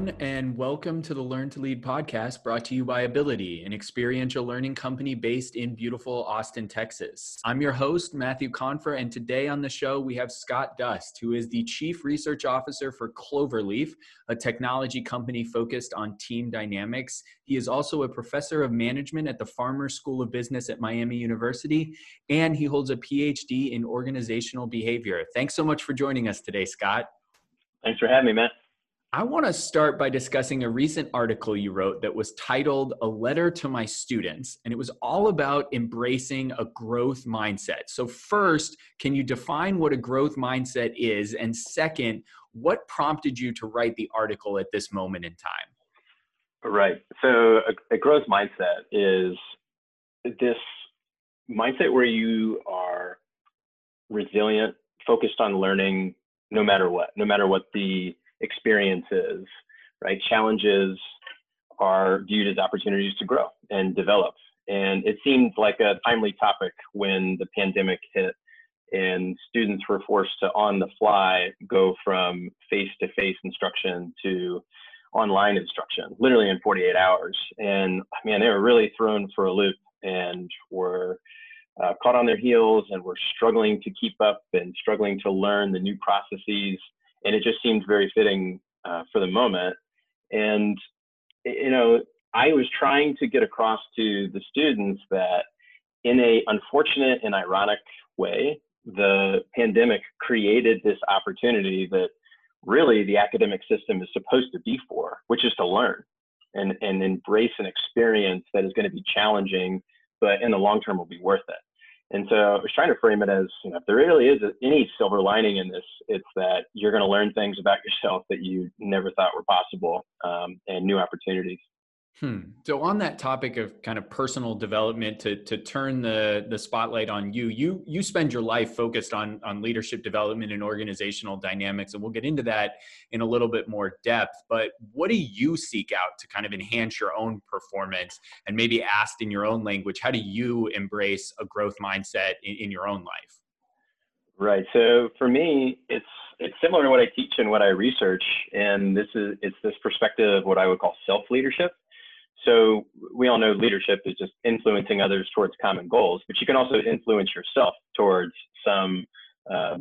everyone, and welcome to the Learn to Lead podcast brought to you by Abilitie, an experiential learning company based in beautiful Austin, Texas. I'm your host, Matthew Confer, and today on the show we have Scott Dust, who is the Chief Research Officer for Cloverleaf, a technology company focused on team dynamics. He is also a professor of management at the Farmer School of Business at Miami University, and he holds a PhD in organizational behavior. Thanks so much for joining us today, Scott. Thanks for having me, Matt. I want to start by discussing a recent article you wrote that was titled A Letter to My Students, and it was all about embracing a growth mindset. So, first, can you define what a growth mindset is? And second, what prompted you to write the article at this moment in time? Right. So, a, a growth mindset is this mindset where you are resilient, focused on learning no matter what, no matter what the experiences, right? Challenges are viewed as opportunities to grow and develop. And it seemed like a timely topic when the pandemic hit and students were forced to on the fly go from face to face instruction to online instruction, literally in 48 hours. And man, they were really thrown for a loop and were uh, caught on their heels and were struggling to keep up and struggling to learn the new processes and it just seemed very fitting uh, for the moment. And you know, I was trying to get across to the students that, in a unfortunate and ironic way, the pandemic created this opportunity that really the academic system is supposed to be for, which is to learn and, and embrace an experience that is going to be challenging, but in the long term will be worth it. And so I was trying to frame it as, you know, if there really is any silver lining in this, it's that you're going to learn things about yourself that you never thought were possible um, and new opportunities. Hmm. So on that topic of kind of personal development, to to turn the the spotlight on you, you you spend your life focused on on leadership development and organizational dynamics, and we'll get into that in a little bit more depth. But what do you seek out to kind of enhance your own performance, and maybe asked in your own language, how do you embrace a growth mindset in, in your own life? Right. So for me, it's it's similar to what I teach and what I research, and this is it's this perspective of what I would call self leadership so we all know leadership is just influencing others towards common goals, but you can also influence yourself towards some uh,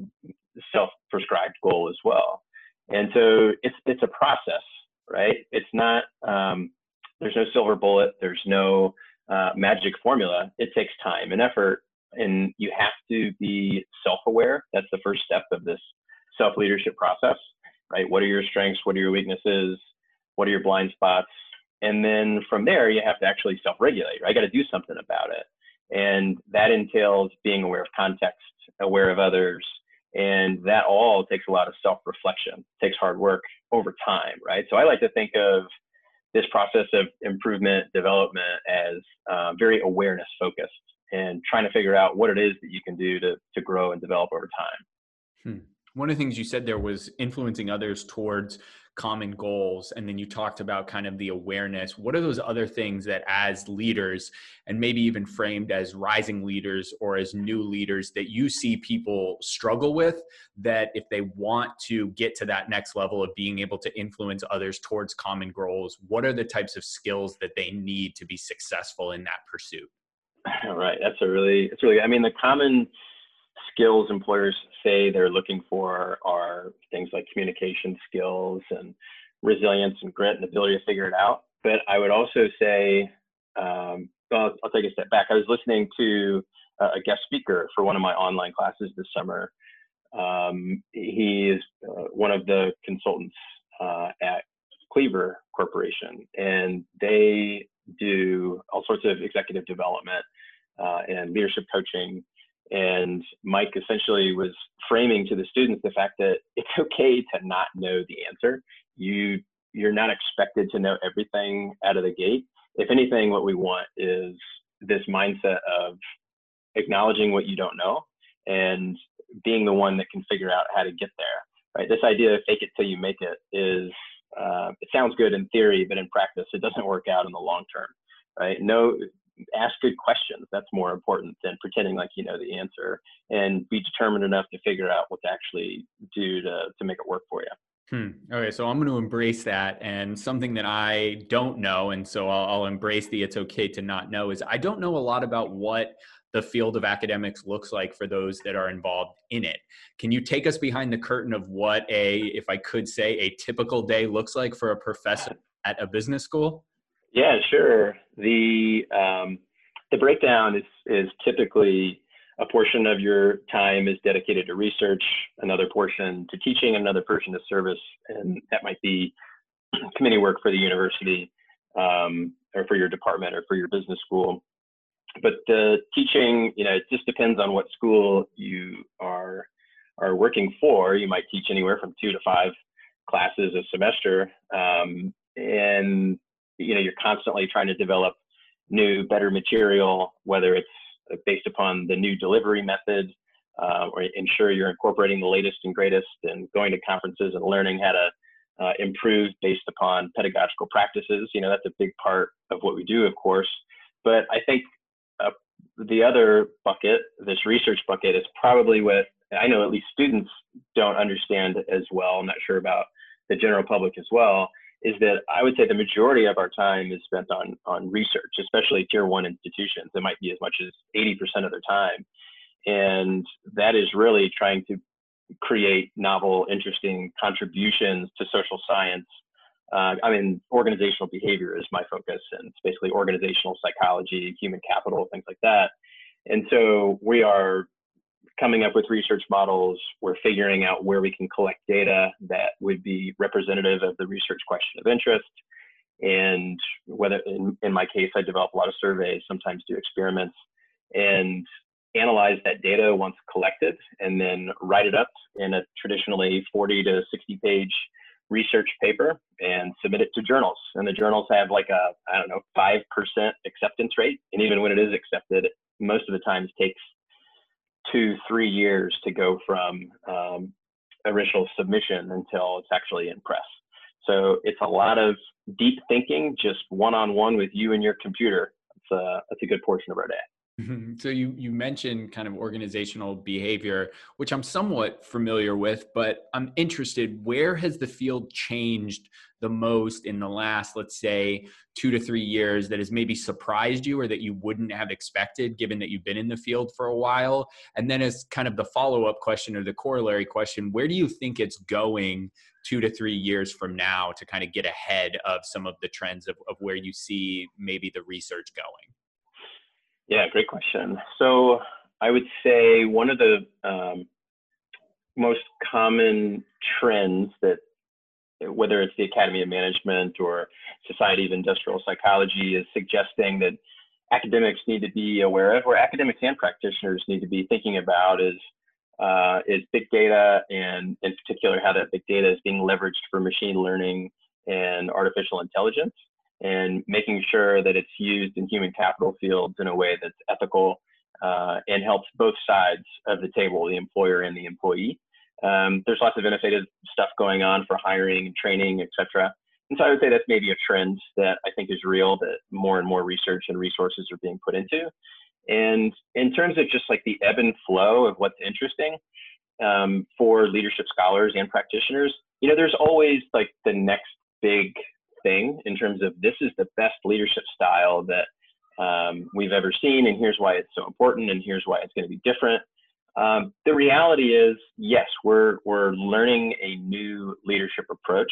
self-prescribed goal as well. And so it's it's a process, right? It's not um, there's no silver bullet, there's no uh, magic formula. It takes time and effort, and you have to be self-aware. That's the first step of this self-leadership process, right? What are your strengths? What are your weaknesses? What are your blind spots? And then from there, you have to actually self regulate. Right? I got to do something about it. And that entails being aware of context, aware of others. And that all takes a lot of self reflection, takes hard work over time. Right. So I like to think of this process of improvement, development as uh, very awareness focused and trying to figure out what it is that you can do to, to grow and develop over time. Hmm. One of the things you said there was influencing others towards common goals and then you talked about kind of the awareness. What are those other things that as leaders and maybe even framed as rising leaders or as new leaders that you see people struggle with that if they want to get to that next level of being able to influence others towards common goals what are the types of skills that they need to be successful in that pursuit? Right. That's a really it's really i mean the common skills employers say they're looking for are things like communication skills and resilience and grit and ability to figure it out. But I would also say, um, well, I'll take a step back. I was listening to a guest speaker for one of my online classes this summer. Um, he is uh, one of the consultants uh, at Cleaver Corporation, and they do all sorts of executive development uh, and leadership coaching and Mike essentially was framing to the students the fact that it's okay to not know the answer. You you're not expected to know everything out of the gate. If anything, what we want is this mindset of acknowledging what you don't know and being the one that can figure out how to get there. Right? This idea of fake it till you make it is uh, it sounds good in theory, but in practice, it doesn't work out in the long term. Right? No, ask good questions. That's more important than pretending like you know the answer and be determined enough to figure out what to actually do to, to make it work for you. Hmm. Okay, so I'm going to embrace that. And something that I don't know, and so I'll, I'll, embrace the it's okay to not know, is I don't know a lot about what the field of academics looks like for those that are involved in it. Can you take us behind the curtain of what a, if I could say, a typical day looks like for a professor at a business school? Yeah, sure. The um, the breakdown is is typically a portion of your time is dedicated to research, another portion to teaching, another portion to service, and that might be committee work for the university um, or for your department or for your business school. But the teaching, you know, it just depends on what school you are are working for. You might teach anywhere from two to five classes a semester, um, and you know, you're constantly trying to develop new, better material, whether it's based upon the new delivery method, uh, or ensure you're incorporating the latest and greatest and going to conferences and learning how to uh, improve based upon pedagogical practices. You know, that's a big part of what we do, of course. But I think uh, the other bucket, this research bucket, is probably what I know at least students don't understand as well. I'm not sure about the general public as well, is that I would say the majority of our time is spent on on research, especially tier one institutions. It might be as much as 80% of their time, and that is really trying to create novel, interesting contributions to social science. Uh, I mean, organizational behavior is my focus, and it's basically organizational psychology, human capital, things like that. And so we are coming up with research models. We're figuring out where we can collect data that would be representative of the research question of interest. And whether, in, in my case, I develop a lot of surveys, sometimes do experiments, and analyze that data once collected, and then write it up in a traditionally 40 to 60 page research paper and submit it to journals. And the journals have like a, I don't know, 5% acceptance rate. And even when it is accepted, most of the times takes two, three years to go from um, original submission until it's actually in press. So it's a lot of deep thinking, just one-on-one with you and your computer. It's a, that's a good portion of our day. Mm-hmm. So you you mentioned kind of organizational behavior, which I'm somewhat familiar with, but I'm interested. Where has the field changed the most in the last, let's say, two to three years that has maybe surprised you or that you wouldn't have expected, given that you've been in the field for a while? And then, as kind of the follow up question or the corollary question, where do you think it's going? two to three years from now to kind of get ahead of some of the trends of, of where you see maybe the research going? Yeah, great question. So I would say one of the um, most common trends that, whether it's the Academy of Management or Society of Industrial Psychology, is suggesting that academics need to be aware of, or academics and practitioners need to be thinking about, is uh, is big data, and in particular how that big data is being leveraged for machine learning and artificial intelligence and making sure that it's used in human capital fields in a way that's ethical uh, and helps both sides of the table, the employer and the employee. Um, there's lots of innovative stuff going on for hiring and training, et cetera. And so I would say that's maybe a trend that I think is real that more and more research and resources are being put into. And in terms of just like the ebb and flow of what's interesting um, for leadership scholars and practitioners, you know, there's always like the next big thing in terms of this is the best leadership style that um, we've ever seen, and here's why it's so important, and here's why it's going to be different. Um, the reality is, yes, we're we're learning a new leadership approach,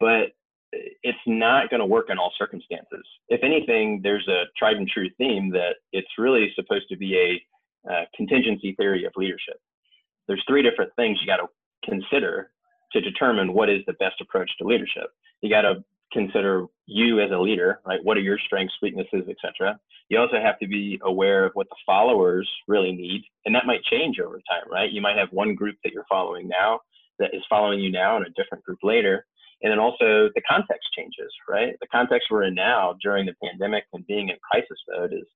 but it's not going to work in all circumstances. If anything, there's a tried and true theme that it's really supposed to be a, a contingency theory of leadership. There's three different things you got to consider to determine what is the best approach to leadership. You got to consider you as a leader, right? What are your strengths, weaknesses, etc. You also have to be aware of what the followers really need, and that might change over time, right? You might have one group that you're following now that is following you now, and a different group later. And then also the context changes, right? The context we're in now during the pandemic and being in crisis mode is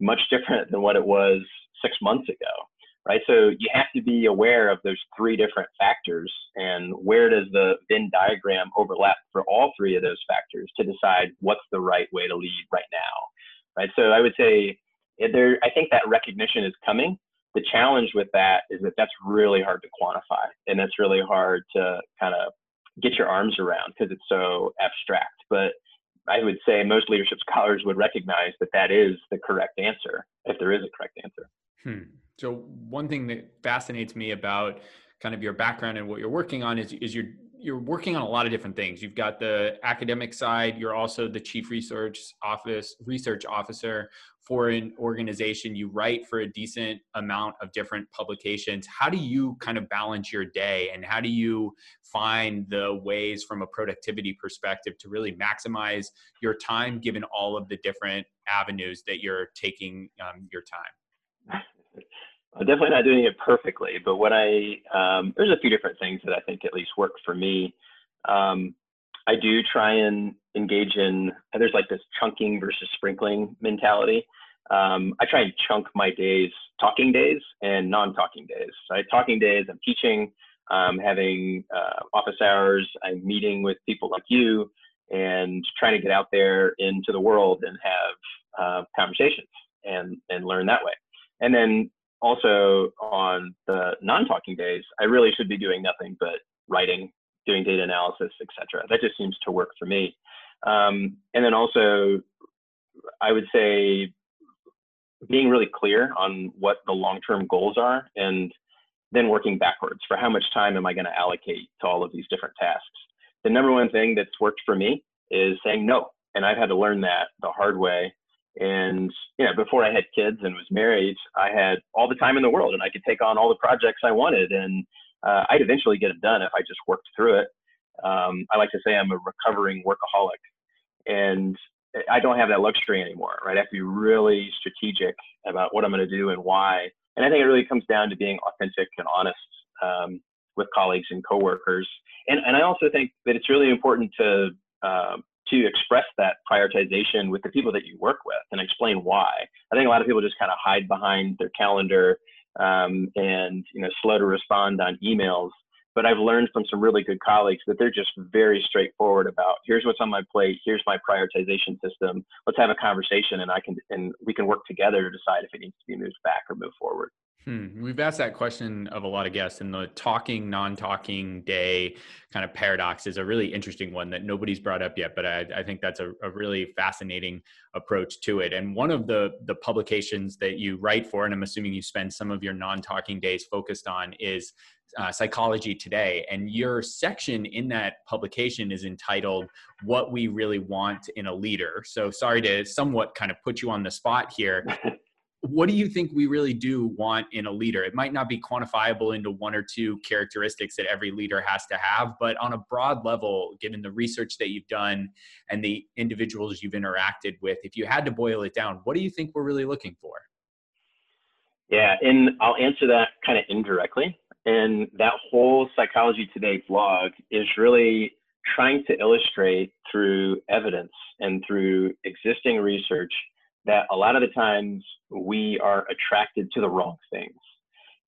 much different than what it was six months ago right? So you have to be aware of those three different factors and where does the Venn diagram overlap for all three of those factors to decide what's the right way to lead right now, right? So I would say eh, there, I think that recognition is coming. The challenge with that is that that's really hard to quantify and that's really hard to kind of get your arms around because it's so abstract. But I would say most leadership scholars would recognize that that is the correct answer, if there is a correct answer. Hmm. So one thing that fascinates me about kind of your background and what you're working on is, is you're you're working on a lot of different things. You've got the academic side. You're also the chief research office research officer for an organization. You write for a decent amount of different publications. How do you kind of balance your day, and how do you find the ways from a productivity perspective to really maximize your time, given all of the different avenues that you're taking um, your time? I'm definitely not doing it perfectly, but what I um, there's a few different things that I think at least work for me. Um, I do try and engage in there's like this chunking versus sprinkling mentality. Um, I try and chunk my days, talking days and non-talking days. So talking days, I'm teaching, um, having uh, office hours, I'm meeting with people like you, and trying to get out there into the world and have uh, conversations and and learn that way. And then also on the non-talking days, I really should be doing nothing but writing, doing data analysis, etc. That just seems to work for me. Um, and then also, I would say being really clear on what the long-term goals are and then working backwards for how much time am I going to allocate to all of these different tasks. The number one thing that's worked for me is saying no. And I've had to learn that the hard way and you know, before I had kids and was married, I had all the time in the world, and I could take on all the projects I wanted, and uh, I'd eventually get them done if I just worked through it. Um, I like to say I'm a recovering workaholic, and I don't have that luxury anymore. Right? I have to be really strategic about what I'm going to do and why. And I think it really comes down to being authentic and honest um, with colleagues and coworkers. And and I also think that it's really important to um, to express that prioritization with the people that you work with and explain why. I think a lot of people just kind of hide behind their calendar um, and you know slow to respond on emails. But I've learned from some really good colleagues that they're just very straightforward about here's what's on my plate, here's my prioritization system. Let's have a conversation, and I can and we can work together to decide if it needs to be moved back or moved forward. Hmm. We've asked that question of a lot of guests, and the talking, non talking day kind of paradox is a really interesting one that nobody's brought up yet, but I, I think that's a, a, really fascinating approach to it. And one of the, the publications that you write for, and I'm assuming you spend some of your non talking days focused on, is uh, Psychology Today. And your section in that publication is entitled What We Really Want in a Leader. So, sorry to somewhat kind of put you on the spot here. what do you think we really do want in a leader? It might not be quantifiable into one or two characteristics that every leader has to have, but on a broad level, given the research that you've done and the individuals you've interacted with, if you had to boil it down, what do you think we're really looking for? Yeah, and I'll answer that kind of indirectly. And that whole Psychology Today blog is really trying to illustrate through evidence and through existing research that a lot of the times we are attracted to the wrong things.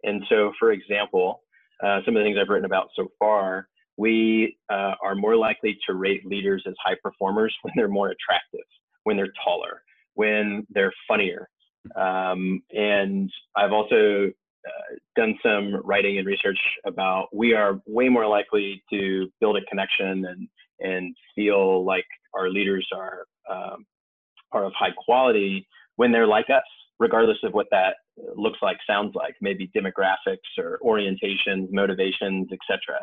And so, for example, uh, some of the things I've written about so far, we uh, are more likely to rate leaders as high performers when they're more attractive, when they're taller, when they're funnier. Um, and I've also uh, done some writing and research about we are way more likely to build a connection and and feel like our leaders are um, are of high quality when they're like us, regardless of what that looks like, sounds like, maybe demographics or orientations, motivations, etc.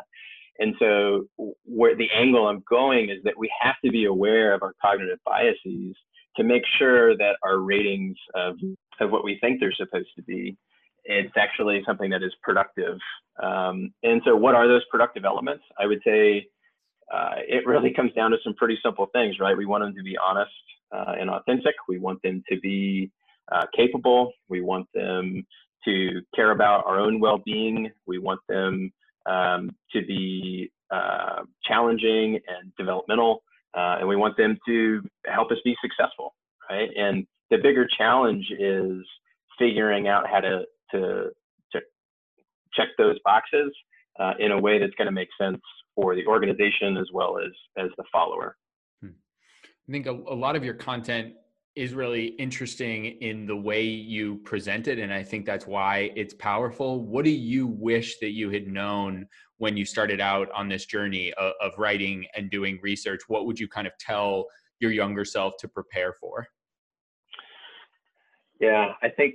And so, where the angle I'm going is that we have to be aware of our cognitive biases to make sure that our ratings of, of what we think they're supposed to be, it's actually something that is productive. Um, and so, what are those productive elements? I would say uh, it really comes down to some pretty simple things, right? We want them to be honest uh, and authentic. We want them to be uh, capable. We want them to care about our own well-being. We want them um, to be uh, challenging and developmental, uh, and we want them to help us be successful, right? And the bigger challenge is figuring out how to to, to check those boxes uh, in a way that's going to make sense for the organization as well as as the follower. I think a, a lot of your content is really interesting in the way you present it and i think that's why it's powerful. What do you wish that you had known when you started out on this journey of, of writing and doing research? What would you kind of tell your younger self to prepare for? Yeah i think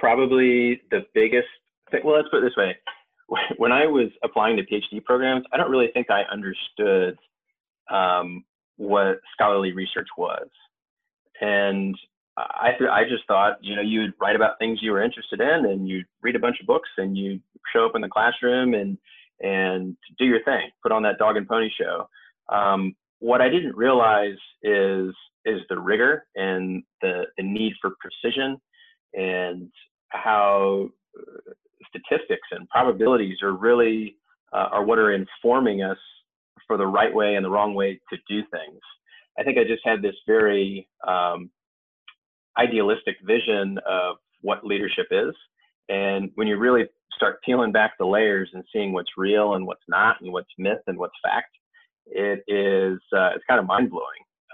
probably the biggest thing well let's put it this way. When i was applying to phd programs i don't really think i understood um, what scholarly research was and I I just thought, you know, you'd write about things you were interested in, and you'd read a bunch of books, and you show up in the classroom and and do your thing, put on that dog and pony show. Um, what I didn't realize is is the rigor and the, the need for precision, and how uh, statistics and probabilities are really uh, are what are informing us for the right way and the wrong way to do things. I think I just had this very um, idealistic vision of what leadership is. And when you really start peeling back the layers and seeing what's real and what's not, and what's myth and what's fact, it is uh, it's kind of mind blowing.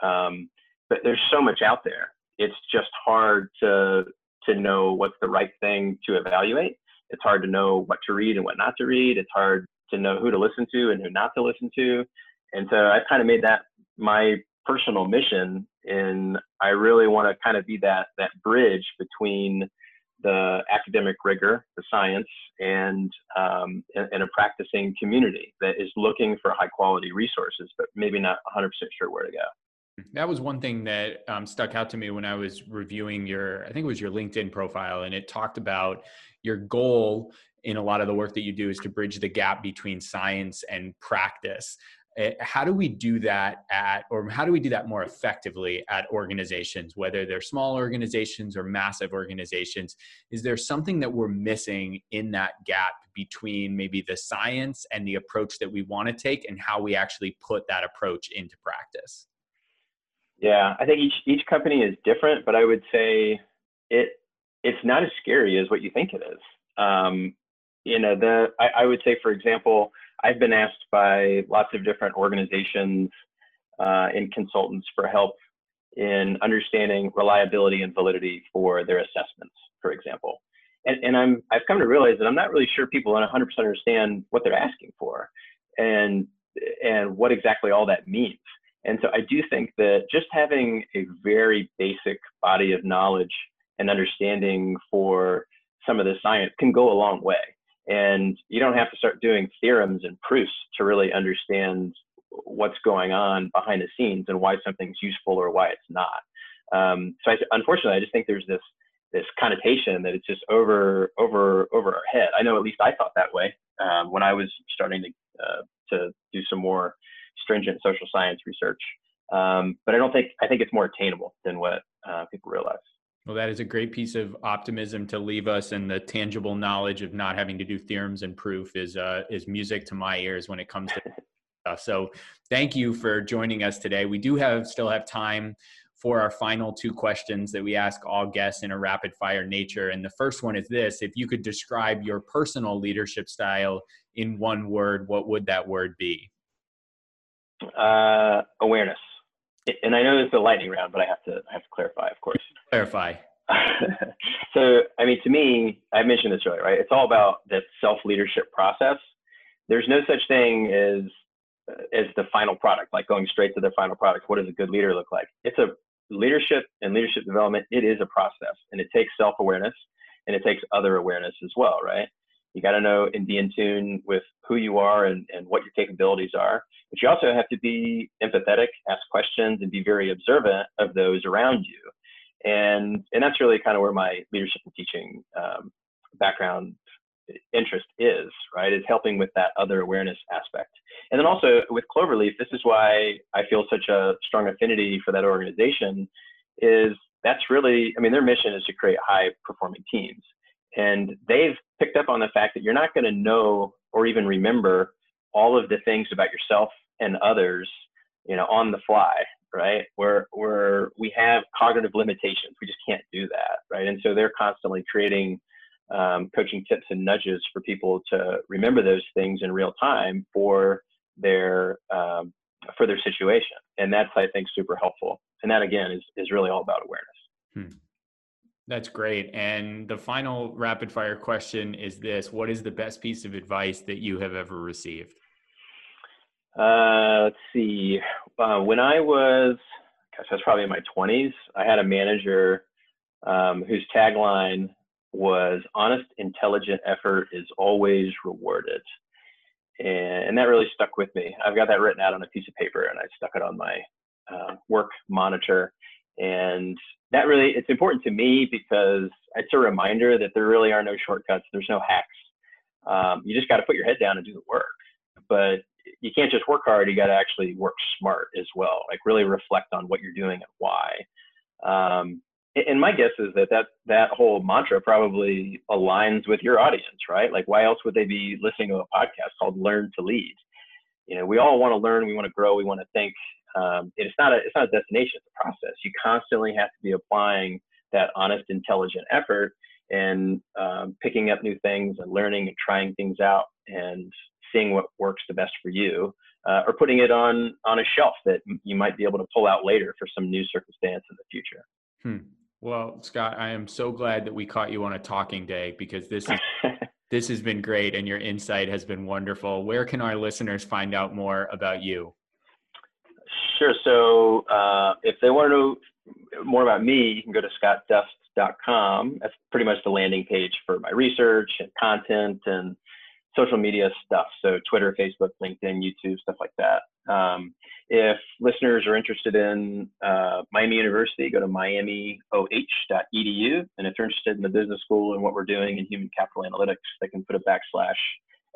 Um, but there's so much out there. It's just hard to to know what's the right thing to evaluate. It's hard to know what to read and what not to read. It's hard to know who to listen to and who not to listen to. And so I've kind of made that my personal mission and I really want to kind of be that that bridge between the academic rigor, the science, and, um, and, and a practicing community that is looking for high quality resources, but maybe not 100% sure where to go. That was one thing that um, stuck out to me when I was reviewing your, I think it was your LinkedIn profile, and it talked about your goal in a lot of the work that you do is to bridge the gap between science and practice. Eh, how do we do that at or how do we do that more effectively at organizations whether they're small organizations or massive organizations? Is there something that we're missing in that gap between maybe the science and the approach that we want to take and how we actually put that approach into practice? Yeah i think each each company is different but i would say it it's not as scary as what you think it is. Um, you know the I, I would say for example I've been asked by lots of different organizations uh, and consultants for help in understanding reliability and validity for their assessments, for example. And, and I'm, I've come to realize that I'm not really sure people 100% understand what they're asking for and, and what exactly all that means. And so I do think that just having a very basic body of knowledge and understanding for some of the science can go a long way. And you don't have to start doing theorems and proofs to really understand what's going on behind the scenes and why something's useful or why it's not. Um, so I, unfortunately, I just think there's this this connotation that it's just over over over our head. I know at least I thought that way um, when I was starting to uh, to do some more stringent social science research. Um, but I don't think I think it's more attainable than what uh, people realize. Well, that is a great piece of optimism to leave us, and the tangible knowledge of not having to do theorems and proof is uh, is music to my ears when it comes to. stuff. So, thank you for joining us today. We do have still have time for our final two questions that we ask all guests in a rapid fire nature. And the first one is this: If you could describe your personal leadership style in one word, what would that word be? Uh, awareness and I know this is a lightning round, but I have to I have to clarify, of course. Clarify. so, I mean, to me, I mentioned this earlier, right? It's all about that self leadership process. There's no such thing as as the final product, like going straight to the final product. What does a good leader look like? It's a leadership and leadership development. It is a process, and it takes self awareness and it takes other awareness as well, right? You got to know and be in tune with who you are and, and what your capabilities are. But you also have to be empathetic, ask questions, and be very observant of those around you. And, and that's really kind of where my leadership and teaching um, background interest is, right? Is helping with that other awareness aspect. And then also with Cloverleaf, this is why I feel such a strong affinity for that organization is that's really, I mean, their mission is to create high performing teams. And they've picked up on the fact that you're not going to know or even remember all of the things about yourself and others, you know, on the fly, right? Where where we have cognitive limitations, we just can't do that, right? And so they're constantly creating um, coaching tips and nudges for people to remember those things in real time for their um, for their situation. And that's, I think, super helpful. And that, again, is, is really all about awareness. Hmm. That's great. And the final rapid fire question is this What is the best piece of advice that you have ever received? Uh, let's see. Uh, when I was, gosh, I was probably in my 20s, I had a manager um, whose tagline was honest, intelligent effort is always rewarded. And, that really stuck with me. I've got that written out on a piece of paper and I stuck it on my uh, work monitor. And that really, it's important to me because it's a reminder that there really are no shortcuts. There's no hacks. Um, you just got to put your head down and do the work. But you can't just work hard. You got to actually work smart as well. Like really reflect on what you're doing and why. Um, and my guess is that, that that whole mantra probably aligns with your audience, right? Like, why else would they be listening to a podcast called "Learn to Lead"? You know, we all want to learn, we want to grow, we want to think. Um, it's not a it's not a destination; it's a process. You constantly have to be applying that honest, intelligent effort and um, picking up new things and learning and trying things out and seeing what works the best for you, uh, or putting it on on a shelf that you might be able to pull out later for some new circumstance in the future. Hmm. Well, Scott, I am so glad that we caught you on a talking day because this is this has been great and your insight has been wonderful. Where can our listeners find out more about you? Sure. So uh, if they want to know more about me, you can go to scottdust.com. That's pretty much the landing page for my research and content and social media stuff. So Twitter, Facebook, LinkedIn, YouTube, stuff like that. Um, if listeners are interested in uh, Miami University, go to miamioh.edu. And if they're interested in the business school and what we're doing in human capital analytics, they can put a backslash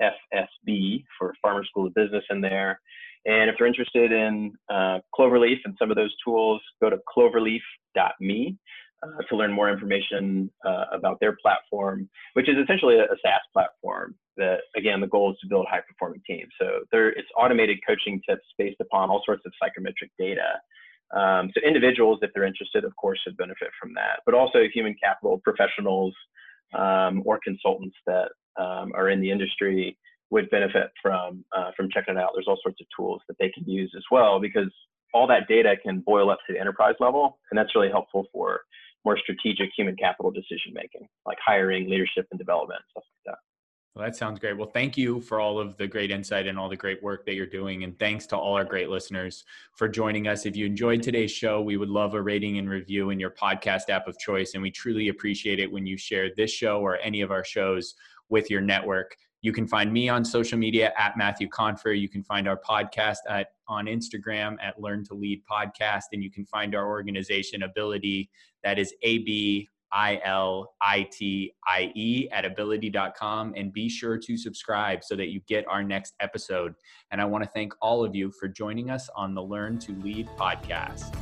FSB for Farmer School of Business in there. And if they're interested in uh, Cloverleaf and some of those tools, go to cloverleaf.me uh, to learn more information uh, about their platform, which is essentially a, a SaaS platform that again the goal is to build high performing teams. So there it's automated coaching tips based upon all sorts of psychometric data. Um, so individuals if they're interested of course should benefit from that. But also human capital professionals um, or consultants that um, are in the industry would benefit from uh, from checking it out there's all sorts of tools that they can use as well because all that data can boil up to the enterprise level and that's really helpful for more strategic human capital decision making like hiring leadership and development stuff like that well, that sounds great. Well, thank you for all of the great insight and all the great work that you're doing. And thanks to all our great listeners for joining us. If you enjoyed today's show, we would love a rating and review in your podcast app of choice. And we truly appreciate it when you share this show or any of our shows with your network. You can find me on social media at Matthew Confer. You can find our podcast at on Instagram at Learn to Lead Podcast, and you can find our organization Abilitie. That is A B I L I T I E at abilitie.com and be sure to subscribe so that you get our next episode. And I want to thank all of you for joining us on the Learn to Lead podcast.